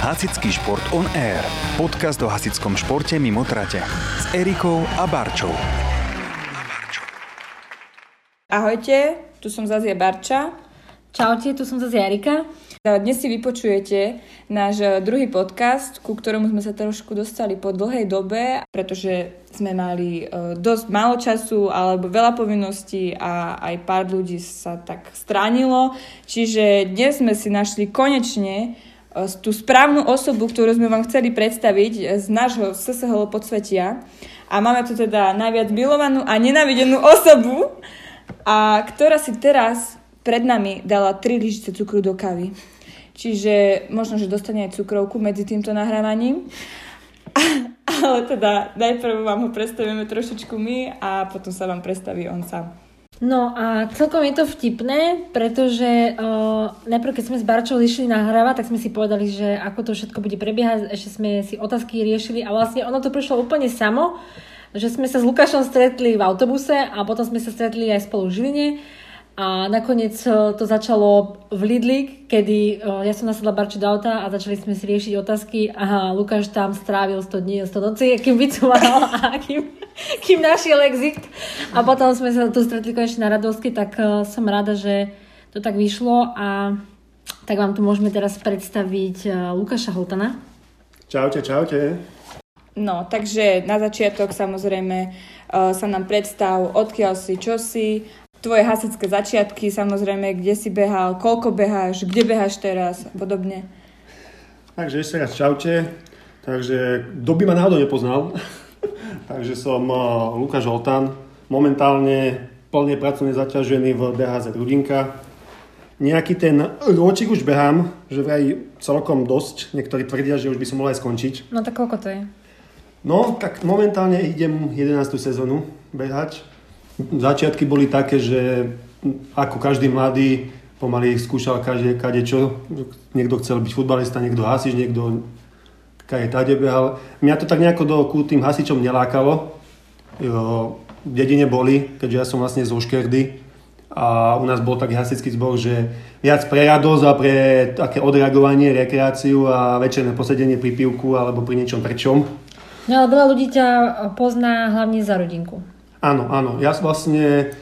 Hasický šport on air. Podcast o hasickom športe mimo trate. S Erikou a Barčou. Ahojte, tu som zase Barča. Čaute, tu som zase Jarika. Dnes si vypočujete náš eh, druhý podcast, ku ktorému sme sa trošku dostali po dlhej dobe, pretože sme mali eh, dosť málo času alebo veľa povinností a aj pár ľudí sa tak stránilo. Čiže dnes sme si našli konečne tú správnu osobu, ktorú sme vám chceli predstaviť z nášho SSHL podsvetia. A máme tu teda najviac milovanú a nenávidenú osobu, a ktorá si teraz pred nami dala 3 lyžice cukru do kavy. Čiže možno, že dostane aj cukrovku medzi týmto nahrávaním. Ale teda najprv vám ho predstavíme trošičku my a potom sa vám predstaví on sám. No a celkom je to vtipné, pretože uh, najprv keď sme s Barčou išli nahrávať, tak sme si povedali, že ako to všetko bude prebiehať, ešte sme si otázky riešili a vlastne ono to prišlo úplne samo, že sme sa s Lukášom stretli v autobuse a potom sme sa stretli aj spolu v Žiline a nakoniec e, to začalo v Lidli, kedy e, ja som nasadla Barči do auta a začali sme si riešiť otázky a Lukáš tam strávil 100 dní a 100 noci, kým vycúval a kým, kým našiel exit. A potom sme sa tu stretli konečne na radovsky, tak e, som rada, že to tak vyšlo a tak vám tu môžeme teraz predstaviť Lukáša Holtana. Čaute, čaute. No, takže na začiatok samozrejme sa nám predstav, odkiaľ si, čo si, tvoje hasické začiatky, samozrejme, kde si behal, koľko beháš, kde beháš teraz a podobne. Takže ešte raz čaute. Takže kto by ma náhodou nepoznal, takže som uh, Lukáš Oltán, momentálne plne pracovne zaťažený v DHZ Rudinka. Nejaký ten ročík už behám, že vraj celkom dosť. Niektorí tvrdia, že už by som mohol aj skončiť. No tak koľko to je? No, tak momentálne idem 11. sezónu behať začiatky boli také, že ako každý mladý pomaly skúšal každé, kade čo. Niekto chcel byť futbalista, niekto hasič, niekto kade tade behal. Mňa to tak nejako do tým hasičom nelákalo. Jo, v dedine boli, keďže ja som vlastne zo Škerdy a u nás bol taký hasický zbor, že viac pre radosť a pre také odreagovanie, rekreáciu a večerné posedenie pri pivku alebo pri niečom prečom. No ale veľa ľudí ťa pozná hlavne za rodinku. Áno, áno. Ja vlastne,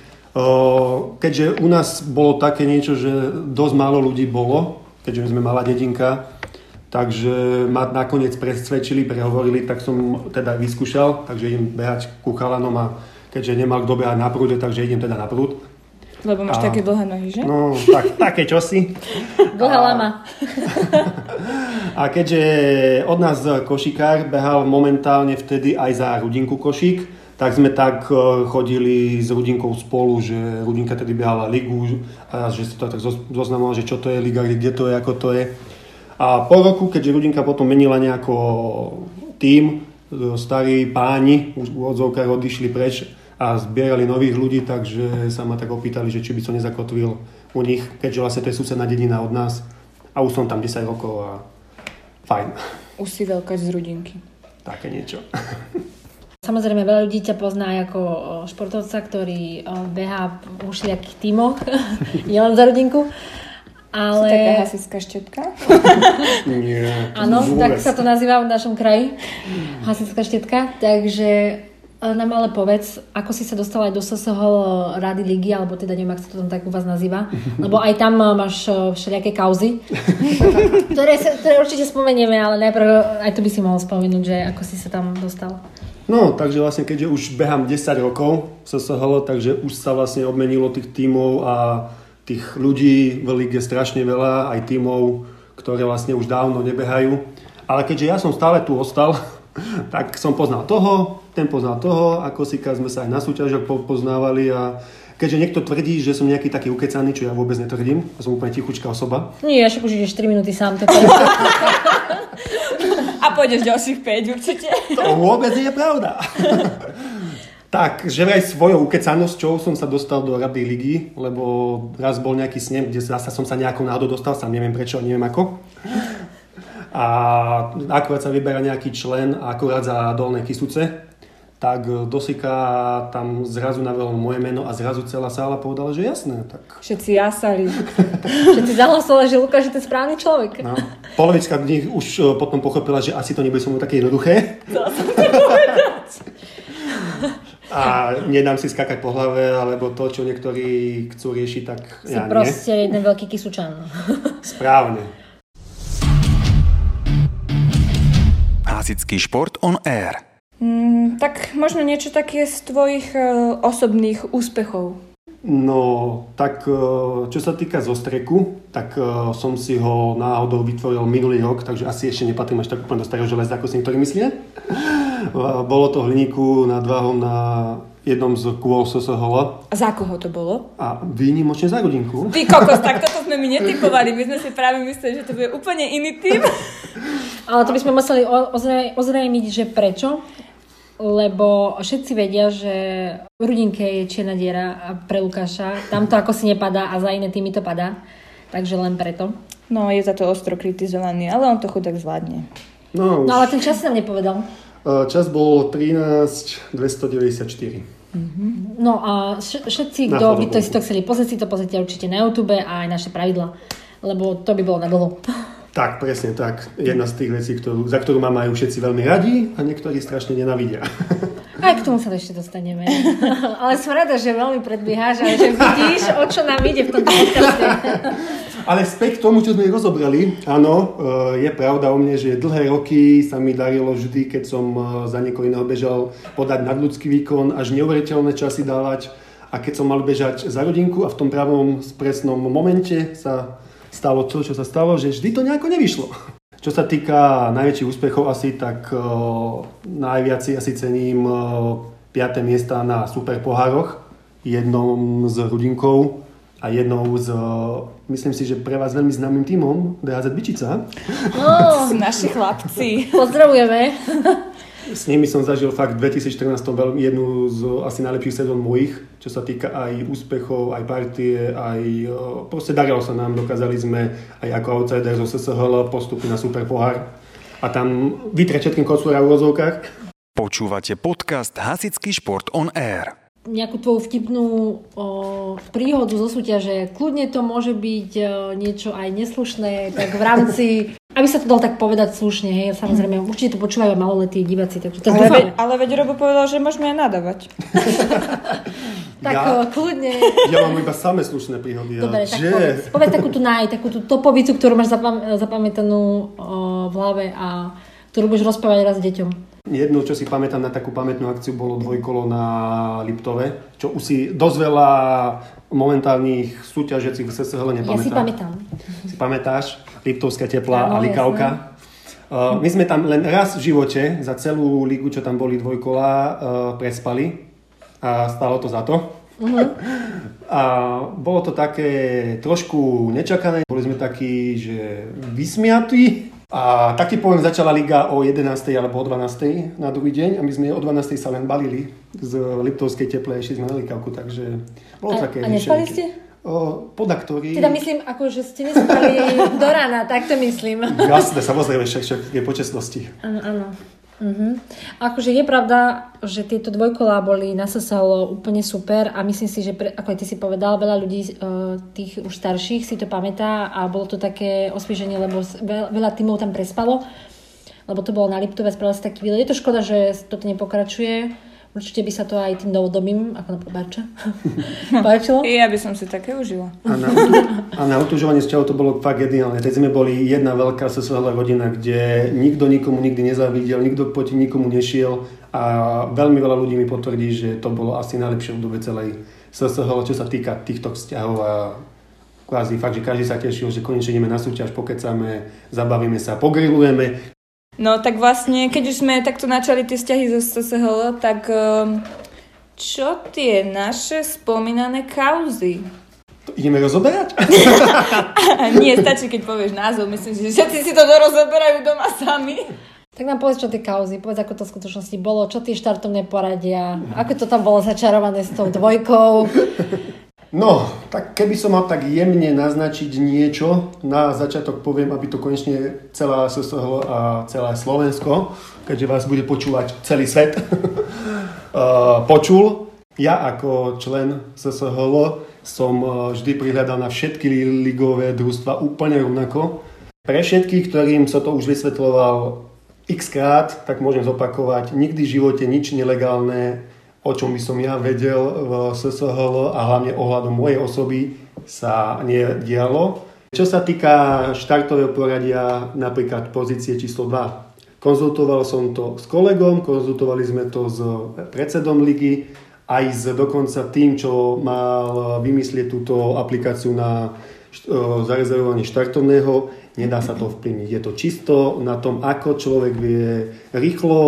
keďže u nás bolo také niečo, že dosť málo ľudí bolo, keďže sme malá dedinka, takže ma nakoniec presvedčili, prehovorili, tak som teda vyskúšal, takže idem behať ku chalanom a keďže nemal kto behať na prúde, takže idem teda na prúd. Lebo máš a, také dlhé nohy, že? No, tak, také čosi. Dlhá lama. a keďže od nás košikár behal momentálne vtedy aj za Rudinku košík, tak sme tak e, chodili s Rudinkou spolu, že Rudinka tedy behala ligu a že si to tak zoznamoval, že čo to je liga, kde to je, ako to je. A po roku, keďže Rudinka potom menila nejako tým, e, starí páni už v odzovkách odišli preč a zbierali nových ľudí, takže sa ma tak opýtali, že či by som nezakotvil u nich, keďže vlastne to je susedná dedina od nás. A už som tam 10 rokov a fajn. Už si veľká z Rudinky. Také niečo. Samozrejme, veľa ľudí ťa pozná ako športovca, ktorý behá v všelijakých tímoch, nielen za rodinku. Ale... Si taká hasická štetka? Nie. Áno, tak sa to nazýva v našom kraji. Hasická štetka. Takže nám ale povedz, ako si sa dostala aj do SSH Rady ligy, alebo teda neviem, ak sa to tam tak u vás nazýva, lebo aj tam máš všelijaké kauzy, ktoré, ktoré určite spomenieme, ale najprv aj to by si mohol spomenúť, že ako si sa tam dostal. No, takže vlastne keďže už behám 10 rokov SSHL, takže už sa vlastne obmenilo tých tímov a tých ľudí v lige strašne veľa, aj tímov, ktoré vlastne už dávno nebehajú. Ale keďže ja som stále tu ostal, tak som poznal toho, ten poznal toho, ako si sme sa aj na súťažoch poznávali a keďže niekto tvrdí, že som nejaký taký ukecaný, čo ja vôbec netvrdím, a som úplne tichučká osoba. Nie, však už ideš 3 minúty sám, to pôjdeš ďalších 5 určite. To vôbec nie je pravda. tak, že aj svojou ukecanosťou som sa dostal do Rady ligy, lebo raz bol nejaký snem, kde zase som sa nejakou náhodou dostal, sám neviem prečo, neviem ako. A akurát sa vyberá nejaký člen, akurát za dolné Kisuce. Tak Dosika tam zrazu navrhol moje meno a zrazu celá sála povedala, že jasné. Tak... Všetci jasali. Všetci zahlasovali, že Lukáš je ten správny človek. No. Polovička nich už e, potom pochopila, že asi to nebude som také jednoduché. To som povedať. A nedám si skakať po hlave, alebo to, čo niektorí chcú riešiť, tak Si ja proste nie. jeden veľký kysučan. Správne. Hasický šport on air. Mm, tak možno niečo také z tvojich e, osobných úspechov. No, tak e, čo sa týka zostreku, tak e, som si ho náhodou vytvoril minulý rok, takže asi ešte nepatrím až tak úplne do starého železa, ako si niektorí myslia. Bolo to hliníku nad váhom na jednom z kôl SSHL A za koho to bolo? a výnimočne za rodinku. Ty kokos, tak toto sme my netypovali. My sme si práve mysleli, že to bude úplne iný tým. Ale to by sme museli o- ozre- ozrejmiť, že prečo. Lebo všetci vedia, že v Rudinke je čierna diera a pre Lukáša. Tam to ako si nepadá a za iné týmy to padá. Takže len preto. No, je za to ostro kritizovaný, ale on to chudák zvládne. No, už No ale ten čas nám nepovedal. e, čas bol 13 294. No a vš- všetci, kto by to si to chceli pozrieť, si to pozrite určite na YouTube a aj naše pravidla. Lebo to by bolo na dlho. Tak, presne tak. Jedna z tých vecí, ktorú, za ktorú ma majú všetci veľmi radi a niektorí strašne nenavidia. Aj k tomu sa ešte dostaneme. Ale som rada, že veľmi predbiehaš a že vidíš, o čo nám ide v tomto podcaste. Ale späť k tomu, čo sme rozobrali, áno, e, je pravda o mne, že dlhé roky sa mi darilo vždy, keď som e, za niekoho iného bežal, podať nadľudský výkon, až neuveriteľné časy dávať. A keď som mal bežať za rodinku a v tom pravom presnom momente sa stalo to, čo sa stalo, že vždy to nejako nevyšlo. Čo sa týka najväčších úspechov asi, tak uh, najviac si asi cením uh, 5. miesta na super pohároch, jednom s Rudinkou a jednou z, uh, myslím si, že pre vás veľmi známym tímom, DHZ Byčica. Sú naši chlapci. Pozdravujeme. S nimi som zažil fakt v 2014 veľmi jednu z asi najlepších sezón mojich, čo sa týka aj úspechov, aj partie, aj uh, proste darilo sa nám, dokázali sme aj ako outsider zo SSHL postupy na super pohár a tam vytrieť všetkým kocúra v úvozovkách. Počúvate podcast Hasický šport on air. Nejakú tvoju vtipnú o, príhodu zo súťaže. Kľudne to môže byť o, niečo aj neslušné, tak v rámci, aby sa to dalo tak povedať slušne, hej, samozrejme, určite to počúvajú aj maloletí diváci, takže to Ale, dúfame. ale veď Robo povedal, že môžeme aj nadávať. Tak Ja? kľudne. Ja mám iba samé slušné príhody. Dobre, a tak že... povedz, povedz takú tú naj, takú tú topovicu, ktorú máš zapam- zapamätanú o, v hlave a ktorú budeš rozprávať raz deťom. Jednu, čo si pamätám na takú pamätnú akciu, bolo dvojkolo na Liptove, čo už si dosť veľa momentálnych súťažiacich v SSHL Ja nepamätá. si pamätám. Si pamätáš? Liptovská teplá a Likavka. Uh, my sme tam len raz v živote, za celú ligu, čo tam boli dvojkola, uh, prespali a stalo to za to. A bolo to také trošku nečakané. Boli sme takí, že vysmiatí. A tak ti poviem, začala liga o 11. alebo o 12. na druhý deň a my sme o 12. sa len balili z Liptovskej teple, išli sme na likavku, takže bolo A- také... a nespali ste? O, podaktorí. Teda myslím, ako že ste nespali do rána, tak to myslím. Jasné, samozrejme, však, však je počestnosti. Áno, áno. Uh-huh. Akože je pravda, že tieto dvojkolá boli na SSL úplne super a myslím si, že pre, ako aj ty si povedal, veľa ľudí uh, tých už starších si to pamätá a bolo to také osvieženie, lebo veľa, veľa tímov tam prespalo, lebo to bolo na Liptove, spravil sa taký výlet. Je to škoda, že toto nepokračuje. Určite by sa to aj tým novodobým, ako napríklad Barča, páčilo. I ja by som si také užila. A na, a na utužovanie vzťahov to bolo fakt geniálne. Teď sme boli jedna veľká SSL rodina, kde nikto nikomu nikdy nezavidel, nikto proti nikomu nešiel a veľmi veľa ľudí mi potvrdí, že to bolo asi najlepšie obdobie celej SSL, čo sa týka týchto vzťahov a kvázi fakt, že každý sa tešil, že konečne ideme na súťaž, pokecame, zabavíme sa, pogrilujeme. No tak vlastne, keď už sme takto načali tie vzťahy zo SSHL, tak um, čo tie naše spomínané kauzy? To ideme rozoberať? Nie, stačí, keď povieš názov. Myslím si, že všetci si to dorozoberajú doma sami. Tak nám povedz, čo tie kauzy, povedz, ako to v skutočnosti bolo, čo tie štartovné poradia, ako to tam bolo začarované s tou dvojkou. No, tak keby som mal tak jemne naznačiť niečo, na začiatok poviem, aby to konečne celá SSHL a celé Slovensko, keďže vás bude počúvať celý svet, počul. Ja ako člen SSHL som vždy prihľadal na všetky ligové družstva úplne rovnako. Pre všetkých, ktorým sa to už vysvetloval x krát, tak môžem zopakovať, nikdy v živote nič nelegálne, o čom by som ja vedel v SSHL a hlavne ohľadom mojej osoby sa nedialo. Čo sa týka štartového poradia, napríklad pozície číslo 2. Konzultoval som to s kolegom, konzultovali sme to s predsedom ligy, aj s dokonca tým, čo mal vymyslieť túto aplikáciu na zarezervovanie štartovného. Nedá sa to vplyvniť. Je to čisto na tom, ako človek vie rýchlo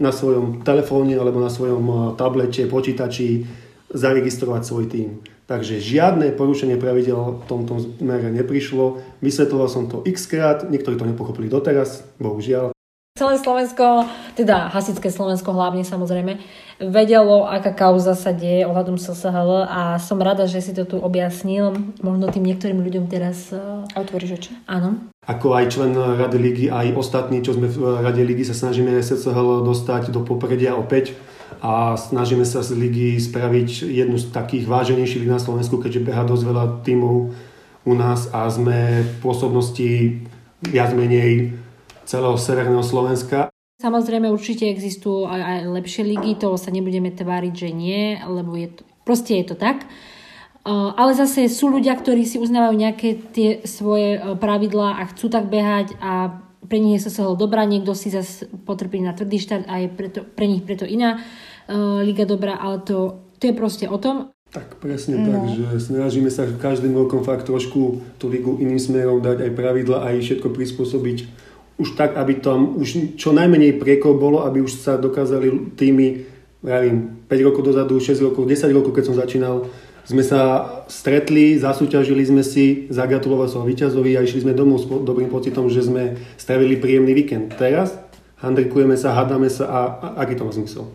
na svojom telefóne alebo na svojom tablete, počítači zaregistrovať svoj tým. Takže žiadne porušenie pravidel v tomto smere neprišlo. Vysvetloval som to x krát, niektorí to nepochopili doteraz, bohužiaľ. Celé Slovensko, teda hasické Slovensko hlavne samozrejme, vedelo, aká kauza sa deje ohľadom SSHL a som rada, že si to tu objasnil. Možno tým niektorým ľuďom teraz... A otvoríš oči. Áno. Ako aj člen Rady ligy, aj ostatní, čo sme v Rade ligy, sa snažíme SSHL dostať do popredia opäť a snažíme sa z ligy spraviť jednu z takých váženejších na Slovensku, keďže beha dosť veľa tímov u nás a sme v pôsobnosti viac menej celého severného Slovenska. Samozrejme určite existujú aj, aj lepšie ligy, to sa nebudeme tváriť, že nie, lebo je to, proste je to tak. Ale zase sú ľudia, ktorí si uznávajú nejaké tie svoje e, pravidlá a chcú tak behať a pre nich je sa dobrá, niekto si zase potrpí na tvrdý štart a je preto, pre nich preto iná uh, Liga dobrá, ale to, to je proste o tom. Tak presne no. tak, že snažíme sa každým rokom fakt trošku tú ligu iným smerom dať aj pravidla, aj všetko prispôsobiť už tak, aby tam už čo najmenej priekov bolo, aby už sa dokázali tými, viem, 5 rokov dozadu, 6 rokov, 10 rokov, keď som začínal, sme sa stretli, zasúťažili sme si, zagratuloval som víťazovi a išli sme domov s dobrým pocitom, že sme stavili príjemný víkend. Teraz handrikujeme sa, hádame sa a, a aký to má zmysel?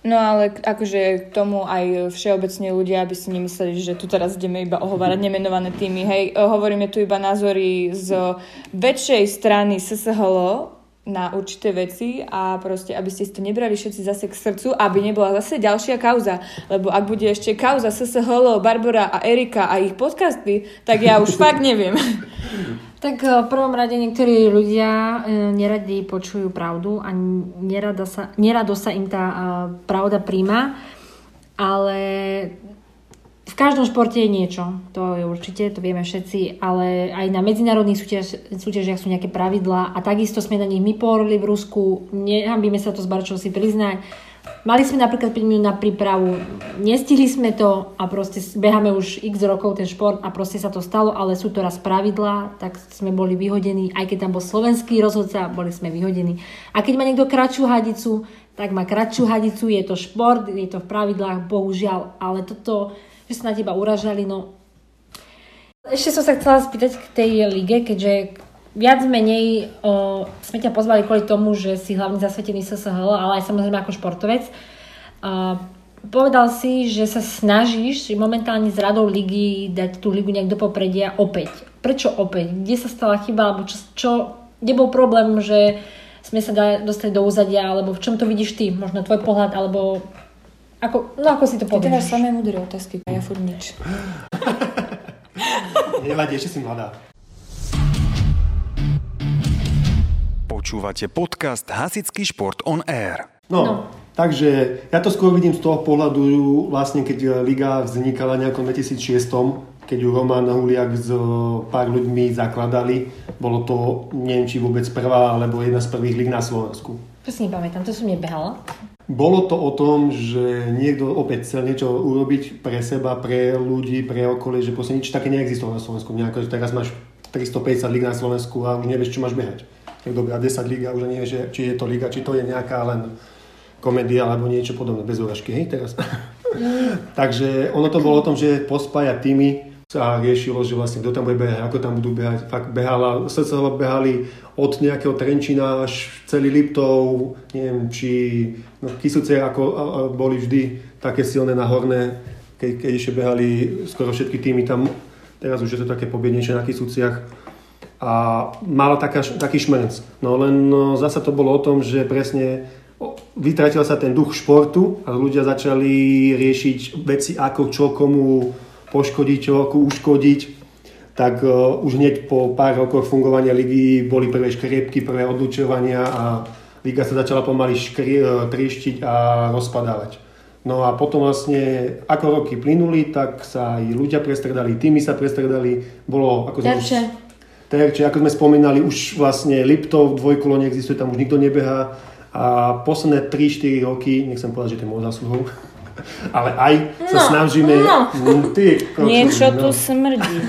No ale akože k tomu aj všeobecne ľudia, aby si nemysleli, že tu teraz ideme iba ohovárať nemenované týmy. Hej, e, hovoríme tu iba názory z väčšej strany SSHL na určité veci a proste, aby ste si to nebrali všetci zase k srdcu, aby nebola zase ďalšia kauza. Lebo ak bude ešte kauza SSHL, Barbara a Erika a ich podcasty, tak ja už fakt neviem. Tak eh, v prvom rade niektorí ľudia eh, neradi počujú pravdu a nerado sa, nerado sa im tá eh, pravda príjma, ale v každom športe je niečo, to je určite, to vieme všetci, ale aj na medzinárodných súťaž, súťažiach sú nejaké pravidlá a takisto sme na nich my porli v Rusku, nehambíme sa to s Barčou si priznať, Mali sme napríklad 5 minút na prípravu, nestihli sme to a proste beháme už x rokov ten šport a proste sa to stalo, ale sú to raz pravidlá, tak sme boli vyhodení, aj keď tam bol slovenský rozhodca, boli sme vyhodení. A keď má niekto kratšiu hadicu, tak má kratšiu hadicu, je to šport, je to v pravidlách, bohužiaľ, ale toto, že sa na teba uražali, no ešte som sa chcela spýtať k tej lige, keďže viac menej o, sme ťa pozvali kvôli tomu, že si hlavne zasvetený SSHL, ale aj samozrejme ako športovec. O, povedal si, že sa snažíš momentálne s radou ligy dať tú ligu nejak do popredia opäť. Prečo opäť? Kde sa stala chyba? Alebo čo, čo, kde bol problém, že sme sa dali dostať do úzadia, alebo v čom to vidíš ty? Možno tvoj pohľad, alebo ako, no ako si to povedal? Ty dáš samé múdre otázky, ja furt nič. Nevadí, ešte si mladá. Počúvate podcast Hasický šport on air. No, no, takže ja to skôr vidím z toho pohľadu, vlastne keď Liga vznikala nejakom 2006, keď ju Roman Huliak s pár ľuďmi zakladali. Bolo to, neviem či vôbec prvá, alebo jedna z prvých lig na Slovensku. To si nepamätám, to som nebehala. Bolo to o tom, že niekto opäť chcel niečo urobiť pre seba, pre ľudí, pre okolie, že proste nič také neexistovalo na Slovensku. Nejako, že teraz máš 350 lig na Slovensku a už nevieš, čo máš behať tak dobre, a 10 liga už nie, že či je to liga, či to je nejaká len komédia alebo niečo podobné, bez úražky, hej, teraz. Takže ono to bolo o tom, že pospájať týmy sa riešilo, že vlastne kto tam bude behať, ako tam budú behať. Fakt behala, srdce behali od nejakého Trenčina až celý Liptov, neviem, či no, Kisuce ako a, a, boli vždy také silné na horné, keď, keď ešte behali skoro všetky týmy tam, teraz už je to také pobiednejšie na Kisuciach a mala taká, taký šmenec. No len no, zasa to bolo o tom, že presne vytratil sa ten duch športu a ľudia začali riešiť veci ako čo komu poškodiť, čo komu uškodiť. Tak uh, už hneď po pár rokoch fungovania ligy boli prvé škriepky, prvé odlučovania a liga sa začala pomaly škri, uh, trieštiť a rozpadávať. No a potom vlastne, ako roky plynuli, tak sa aj ľudia prestredali, týmy sa prestredali, bolo... Ako Terče. Terče, ako sme spomínali, už vlastne Liptov, dvojkolo neexistuje, tam už nikto nebehá. A posledné 3-4 roky, nechcem povedať, že to je môj zásluhou, ale aj sa No, snažíme... no. Mm, Ty, kočo, Niečo tu no. smrdí.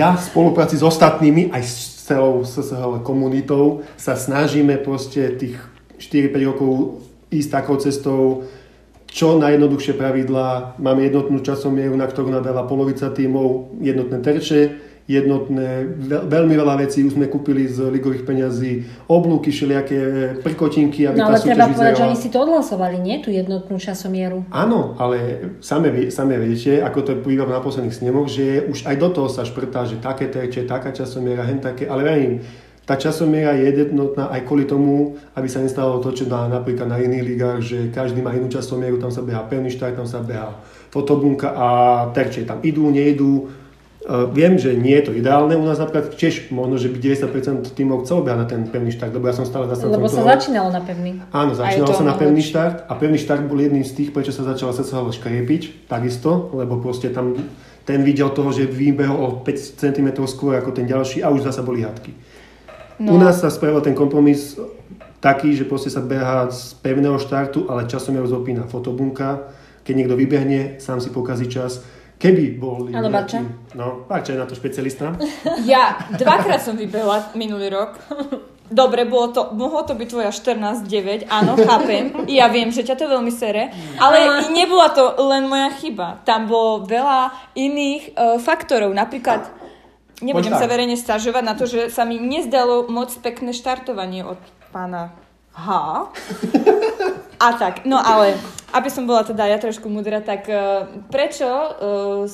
Ja v spolupráci s ostatnými, aj s celou SSHL komunitou, sa snažíme proste tých 4-5 rokov ísť takou cestou, čo najjednoduchšie pravidlá. Máme jednotnú časomieru, na ktorú nadáva polovica tímov, jednotné terče, jednotné, veľ, veľmi veľa vecí už sme kúpili z ligových peňazí, oblúky, všelijaké prkotinky, aby No tá ale treba súťaž povedať, že oni si to odhlasovali, nie? Tú jednotnú časomieru. Áno, ale same, same viete, ako to býva na posledných snemoch, že už aj do toho sa šprtá, že také terče, taká časomiera, hen také, ale verím, tá časomiera je jednotná aj kvôli tomu, aby sa nestalo to, čo dá napríklad na iných ligách, že každý má inú časomieru, tam sa beha pevný štart, tam sa beha fotobunka a terče tam idú, nejdú. Uh, viem, že nie je to ideálne, u nás napríklad tiež možno, že by 90% tímov chcelo behať na ten pevný štart, lebo ja som stále zastancom Lebo sa toho. začínalo na pevný. Áno, začínalo sa na pevný lepšie. štart a pevný štart bol jedným z tých, prečo sa začala SSHL škriepiť, takisto, lebo proste tam ten videl toho, že vybehol o 5 cm skôr ako ten ďalší a už zasa boli hadky. No. U nás sa spravil ten kompromis taký, že proste sa beha z pevného štartu, ale časom je rozopína fotobunka. Keď niekto vybehne, sám si pokazí čas. Keby bol... Áno, Barča. No, Barča je na to špecialista. Ja dvakrát som vybehla minulý rok. Dobre, bolo to, mohlo to byť tvoja 14-9, áno, chápem. Ja viem, že ťa to veľmi sere, ale nebola to len moja chyba. Tam bolo veľa iných uh, faktorov. Napríklad, nebudem sa verejne stažovať na to, že sa mi nezdalo moc pekné štartovanie od pána H. A tak, no ale, aby som bola teda ja trošku mudrá, tak uh, prečo, uh,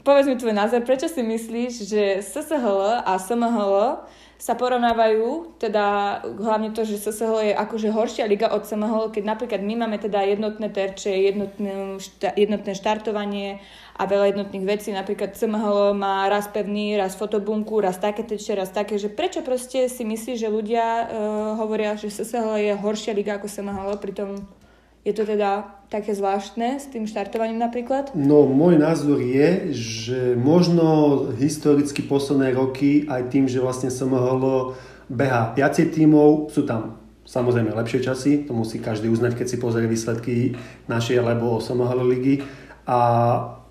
povedz mi tvoj názor, prečo si myslíš, že SSHL a SMHL sa porovnávajú, teda hlavne to, že SSHL je akože horšia liga od SMHL, keď napríklad my máme teda jednotné terče, jednotné, šta, jednotné štartovanie a veľa jednotných vecí, napríklad SMHL má raz pevný, raz fotobunku, raz také terče, raz také, že prečo proste si myslíš, že ľudia uh, hovoria, že SSHL je horšia liga ako SMHL, pritom je to teda také zvláštne s tým štartovaním napríklad? No, môj názor je, že možno historicky posledné roky aj tým, že vlastne SMHL beha viacej tímov, sú tam samozrejme lepšie časy, to musí každý uznať, keď si pozrie výsledky našej alebo SMHL ligy. A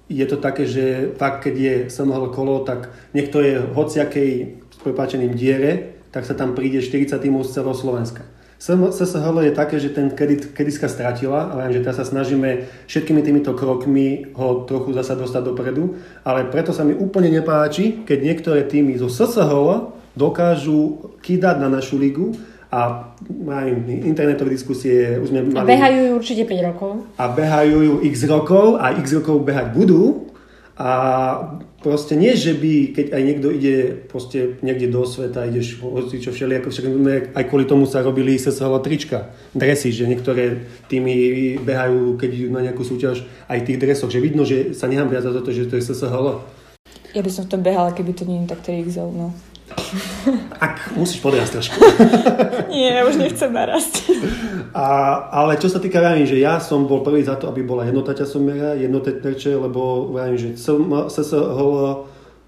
je to také, že fakt, keď je SMHL kolo, tak nech to je v hociakej s prepáčením diere, tak sa tam príde 40 tímov z celého Slovenska. SSHL je také, že ten kredit kediska stratila, ale že teraz sa snažíme všetkými týmito krokmi ho trochu zasa dostať dopredu, ale preto sa mi úplne nepáči, keď niektoré týmy zo SSHL dokážu kýdať na našu ligu a majú internetové diskusie, už sme A mali... behajú ju určite 5 rokov. a behajú ju x rokov a x rokov behať budú a proste nie, že by, keď aj niekto ide proste niekde do sveta, ideš hoci čo všeli, ako však aj kvôli tomu sa robili SSHL trička, dresy, že niektoré týmy behajú, keď idú na nejakú súťaž, aj v tých dresoch, že vidno, že sa nehambia za to, že to je SSHL. Ja by som v tom behala, keby to nie je tak 3XL, no. Ak musíš podrásť trošku. Nie, už nechcem narásť. A, ale čo sa týka vravím, že ja som bol prvý za to, aby bola jednota časomiera, jednotné terče, lebo vravím, že SSHL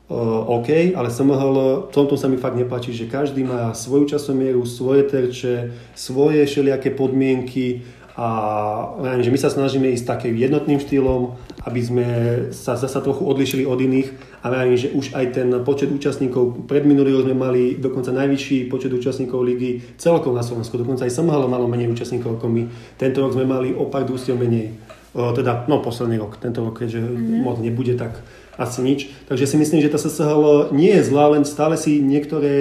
uh, OK, ale SMHL, v tomto sa mi fakt nepáči, že každý má svoju časomieru, svoje terče, svoje všelijaké podmienky a že my sa snažíme ísť takým jednotným štýlom, aby sme sa zasa trochu odlišili od iných a vravím, že už aj ten počet účastníkov, pred minulý rok sme mali dokonca najvyšší počet účastníkov ligy celkom na Slovensku, dokonca aj SMHL malo menej účastníkov ako my. Tento rok sme mali o pár menej. O, teda, no posledný rok, tento rok, keďže mm-hmm. moc nebude, tak asi nič. Takže si myslím, že tá SSHL nie je zlá, len stále si niektoré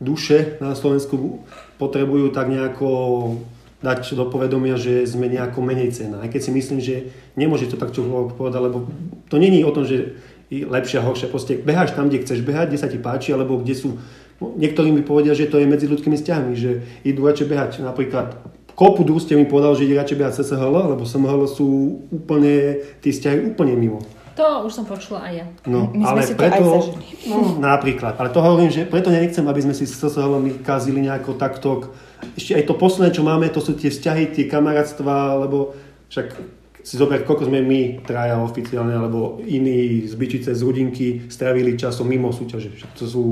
duše na Slovensku potrebujú tak nejako dať do povedomia, že sme nejako menej cena. Aj keď si myslím, že nemôže to tak čo povedať, lebo to není o tom, že je lepšia, horšia. Proste beháš tam, kde chceš behať, kde sa ti páči, alebo kde sú No, niektorí mi povedia, že to je medzi ľudskými vzťahmi, že idú radšej behať. Napríklad kopu družstiev mi povedal, že ide radšej behať SSHL, lebo SMHL sú úplne, tí vzťahy úplne mimo. To už som počula aj ja. No, My sme ale si to preto, aj zažili. no, napríklad, ale to hovorím, že preto nechcem, aby sme si s my kazili nejako takto. Ešte aj to posledné, čo máme, to sú tie vzťahy, tie kamarátstva, lebo však si zober, koľko sme my traja oficiálne, alebo iní z Byčice, z Rudinky stravili časom mimo súťaže. Však To sú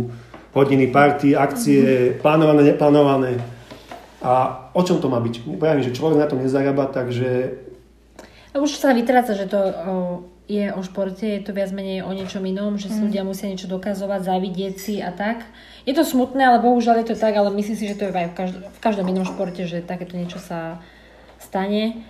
hodiny, party, akcie, plánované, neplánované. A o čom to má byť? Pravím, že človek na to nezarába, takže A už sa vytráca, že to je o športe, je to viac menej o niečom inom, že si ľudia musia niečo dokazovať, závidieť si a tak. Je to smutné, ale bohužiaľ je to tak, ale myslím si, že to je aj v, každ- v každom inom športe, že takéto niečo sa stane.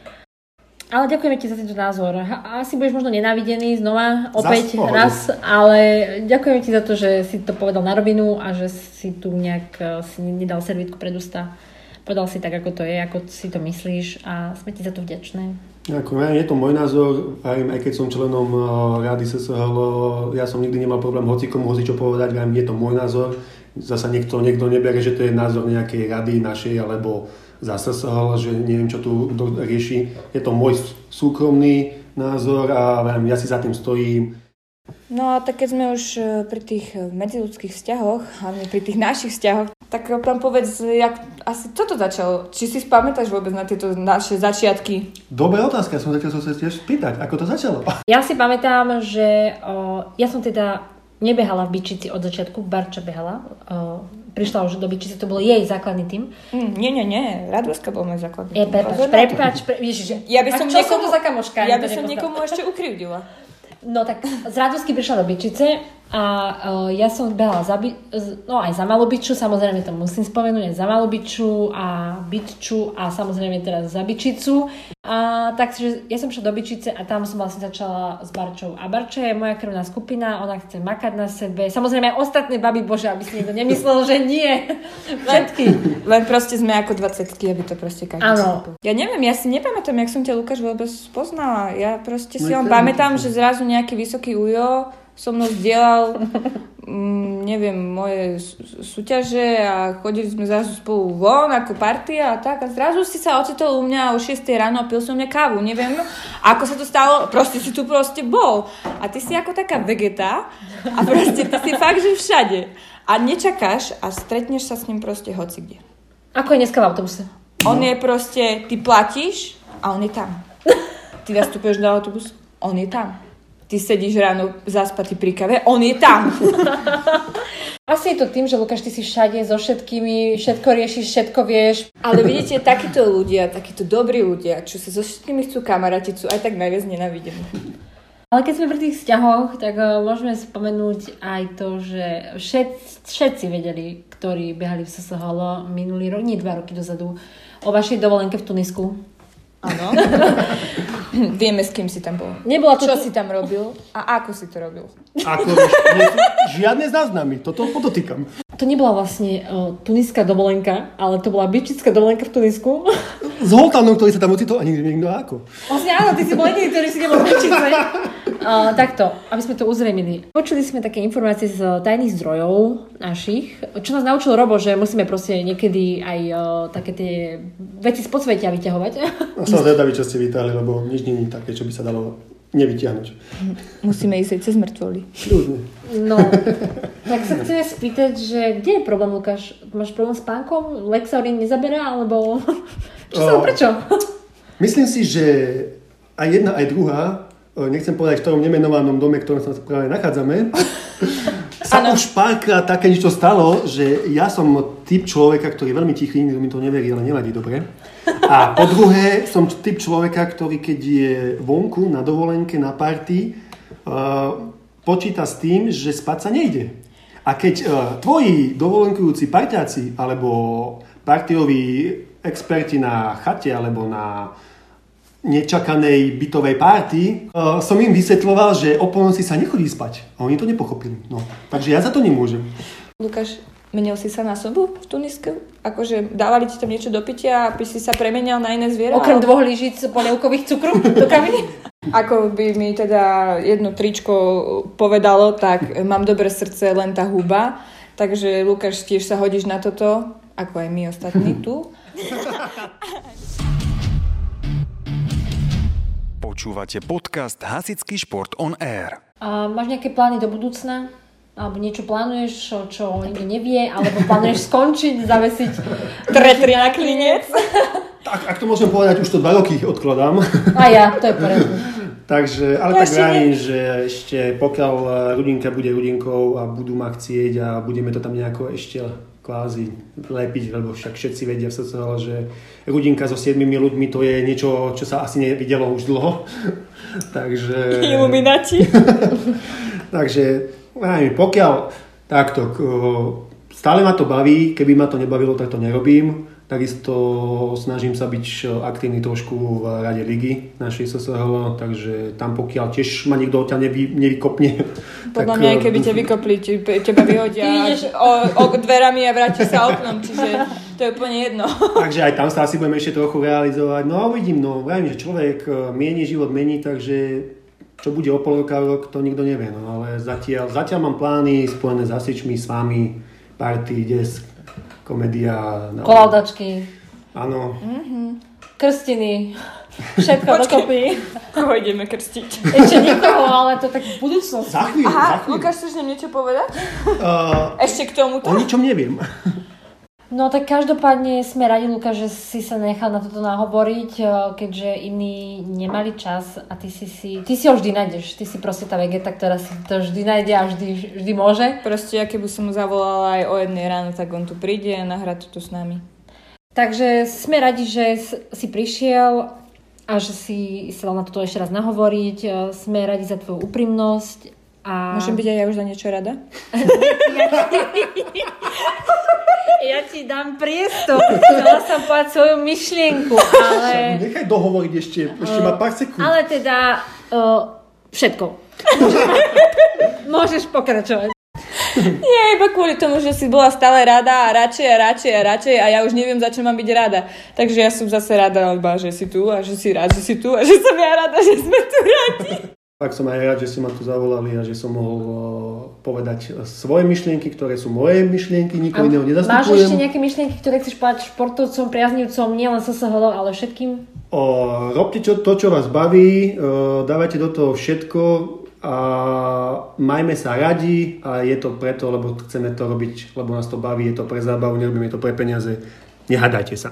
Ale ďakujeme ti za tento názor. Asi budeš možno nenávidený znova, opäť pohode. raz, ale ďakujeme ti za to, že si to povedal na rovinu a že si tu nejak eh, si nedal servítku pred ústa. Povedal si tak, ako to je, ako si to myslíš a sme ti za to vďačné. Ako, je to môj názor, aj, aj keď som členom uh, rady SSHL, ja som nikdy nemal problém hoci komu hoci čo povedať, viem, je to môj názor. Zasa niekto, niekto nebere, že to je názor nejakej rady našej alebo za SSHL, že neviem, čo tu kto rieši. Je to môj súkromný názor a viem, ja si za tým stojím. No a tak keď sme už e, pri tých e, medziludských vzťahoch, hlavne pri tých našich vzťahoch, tak tam povedz, jak asi toto začalo. Či si spamätáš vôbec na tieto naše začiatky? Dobrá otázka, som zatiaľ sa tiež spýtať, ako to začalo. Ja si pamätám, že o, ja som teda nebehala v Byčici od začiatku, Barča behala. O, prišla už do Byčice, to bol jej základný tým. Mm, nie, nie, nie. Radovská bol môj základný. Prepač, Pozor na to. prepač, pre, ježiš, Ja by a som čo niekomu, som to za kamoška? Ja by som niekomu ešte ukrivdila. No tak z Radosky prišla do Byčice a uh, ja som behala za, By- no aj za Malubiču, samozrejme to musím spomenúť, aj za Malubiču a Byčču a samozrejme teraz za Byčicu. A takže ja som šla do Byčice a tam som vlastne začala s Barčou. A Barča je moja krvná skupina, ona chce makať na sebe. Samozrejme aj ostatné baby, bože, aby si niekto nemyslel, že nie. Všetky. Len proste sme ako 20 aby to proste každý Áno. Ja neviem, ja si nepamätám, jak som ťa Lukáš vôbec poznala. Ja proste si len pamätám, že zrazu nejaký vysoký ujo so mnou zdieľal mm, neviem, moje sú- súťaže a chodili sme zrazu spolu von ako partia a tak a zrazu si sa ocitol u mňa o 6 ráno a pil som mňa kávu, neviem ako sa to stalo, proste si tu proste bol a ty si ako taká vegeta a proste ty si fakt, že všade a nečakáš a stretneš sa s ním proste hoci kde. Ako je dneska v autobuse? On je proste, ty platíš a on je tam. Ty nastúpeš na autobus, on je tam. Ty sedíš ráno zaspatý pri kave, on je tam. Asi je to tým, že Lukáš, ty si všade so všetkými, všetko riešiš, všetko vieš. Ale vidíte, takíto ľudia, takíto dobrí ľudia, čo sa so všetkými chcú kamarátiť, sú aj tak najviac nenávidení. Ale keď sme pri tých vzťahoch, tak uh, môžeme spomenúť aj to, že všet, všetci vedeli, ktorí behali v SSHL minulý rok, nie dva roky dozadu, o vašej dovolenke v Tunisku. Áno. Vieme, s kým si tam bol. Nebola to Čo si tam robil a ako si to robil. Ako, nie žiadne záznamy, toto podotýkam. To nebola vlastne uh, tuniská dovolenka, ale to bola byčická dovolenka v Tunisku. S Holtanom, ktorý sa tam ocitol, ani neviem kto ako. Vlastne áno, ty si bol jediný, ktorý si nebol v. Uh, takto, aby sme to uzrejmili. Počuli sme také informácie z tajných zdrojov našich, čo nás naučil Robo, že musíme proste niekedy aj uh, také tie veci z podsvetia vyťahovať. A som zvedavý, čo ste vytáhli, lebo nič nie je také, čo by sa dalo nevytiahnuť. Musíme ísť aj cez mŕtvoly. No, tak sa chceme spýtať, že kde je problém, Lukáš? Máš problém s pánkom? Lexaurin nezaberá, alebo... Čo sa, O. prečo? Myslím si, že aj jedna, aj druhá, e, nechcem povedať v ktorom nemenovanom dome, v ktorom sa práve nachádzame, sa Áno. už párkrát také niečo stalo, že ja som typ človeka, ktorý je veľmi tichý, nikto mi to neverí, ale nevadí dobre. A po druhé, som typ človeka, ktorý keď je vonku na dovolenke, na party, uh, počíta s tým, že spať sa nejde. A keď uh, tvoji dovolenkujúci parťáci alebo partioví experti na chate alebo na nečakanej bytovej párty, uh, som im vysvetloval, že o polnoci sa nechodí spať. A oni to nepochopili. No. Takže ja za to nemôžem. Lukáš, menil si sa na sobu v Tunisku? Akože dávali ti tam niečo do pitia, aby si sa premenial na iné zviera? Okrem Ale- dvoch lyžic polievkových cukru do kabiny? Ako by mi teda jedno tričko povedalo, tak mám dobré srdce, len tá huba. Takže Lukáš, tiež sa hodíš na toto, ako aj my ostatní tu. Počúvate podcast Hasický šport on air. A máš nejaké plány do budúcna? Alebo niečo plánuješ, čo, čo nikto nevie? Alebo plánuješ skončiť, zavesiť Tretri na klinec. Tak, ak to môžem povedať, už to dva roky odkladám. A ja, to je v poriadku. Takže, ale To tak vravím, že ešte pokiaľ eh, Rudinka bude Rudinkou a budú ma chcieť a budeme to tam nejako ešte kvázi lepiť, lebo však všetci vedia v SCL, že Rudinka so siedmimi ľuďmi to je niečo, čo sa asi nevidelo už dlho. Takže... Iluminati. Takže pokiaľ takto, stále ma to baví, keby ma to nebavilo, tak to nerobím. Takisto snažím sa byť aktívny trošku v rade ligy našej SSHL, takže tam pokiaľ tiež ma niekto odtiaľ nevy, nevykopne. Podľa tak, mňa, eh, keby ťa vykopli, teba vyhodia Ty ideš- o, o dverami a vráti sa oknom, čiže to je úplne jedno. Takže aj tam sa asi budeme ešte trochu realizovať. No a uvidím, no vravím, že človek eh, mieni, život mení, takže čo bude o pol roka, rok, to nikto nevie. No ale zatiaľ, zatiaľ mám plány spojené s hasičmi, s vami, party, desk, komédia. No, Kolaudačky, Áno, krstiny, všetko dokopy. Koho ideme krstiť? Ešte nikoho, ale to tak v budúcnosti. za chvíľu, za Aha, chvíľu. Lukáš, chceš nám niečo povedať? Uh, Ešte k tomuto? o ničom neviem. No tak každopádne sme radi, Luka, že si sa nechal na toto nahovoriť, eh, keďže iní nemali čas a ty si si, ty si ho vždy nájdeš. Ty si proste tá vegeta, ktorá si to vždy nájde a vždy, vždy môže. Proste, ja keby som mu zavolala aj o jednej ráno, tak on tu príde a nahrá to tu s nami. Takže sme radi, že si prišiel a že si sa dal na toto ešte raz nahovoriť. Eh, Sme radi za tvoju úprimnosť. A... Môžem byť aj ja už za niečo rada? Ja ti dám priestor. Chcela som povedať svoju myšlienku, ale... Nechaj dohovoriť ešte, ešte má pár sekúnd. Ale teda uh, všetko. Môžeš pokračovať. Nie, iba kvôli tomu, že si bola stále rada a radšej a radšej a radšej a ja už neviem, za čo mám byť rada. Takže ja som zase rada iba, že si tu a že si rád, že si tu a že som ja rada, že sme tu radi. Tak som aj rád, že ste ma tu zavolali a že som mohol uh, povedať svoje myšlienky, ktoré sú moje myšlienky, nikoho iného Máš ešte nezastupujem. nejaké myšlienky, ktoré chceš povedať športovcom, priaznivcom, nielen SSHL, ale všetkým? O, robte čo, to, čo vás baví, o, dávajte do toho všetko a majme sa radi a je to preto, lebo chceme to robiť, lebo nás to baví, je to pre zábavu, nerobíme to pre peniaze. Nehádajte sa.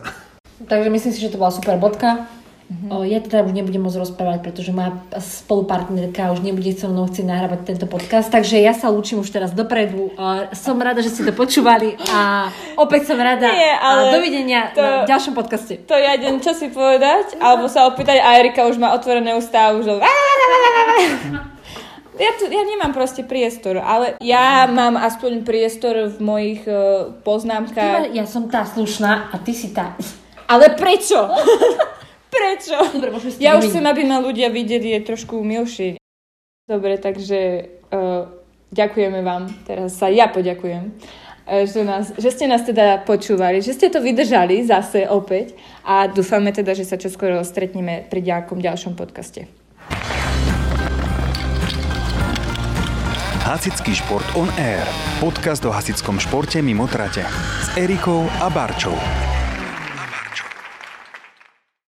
Takže myslím si, že to bola super bodka. O, ja teda už nebudem môcť rozprávať, pretože moja spolupartnerka už nebude so mnou chcieť nahrávať tento podcast, takže ja sa lúčim už teraz dopredu. Som rada, že ste to počúvali a opäť som rada. Nie, ale dovidenia to- na ďalšom podcaste. To ja idem čo si povedať, alebo sa opýtať a Erika už má otvorené ústa už. Ja, tu, ja nemám proste priestor, ale ja mám aspoň priestor v mojich uh, poznámkach. Ja som tá slušná a ty si tá... Ale prečo? prečo? Dobre, Ja už chcem, aby ma ľudia videli je trošku milší. Dobre, takže uh, ďakujeme vám. Teraz sa ja poďakujem. eh, Že, nás, že ste nás teda počúvali, že ste to vydržali zase opäť a dúfame teda, že sa čoskoro stretneme pri ďakom ďalšom podcaste. Hasický šport on air. Podcast o hasickom športe mimo trate. S Erikou a Barčou.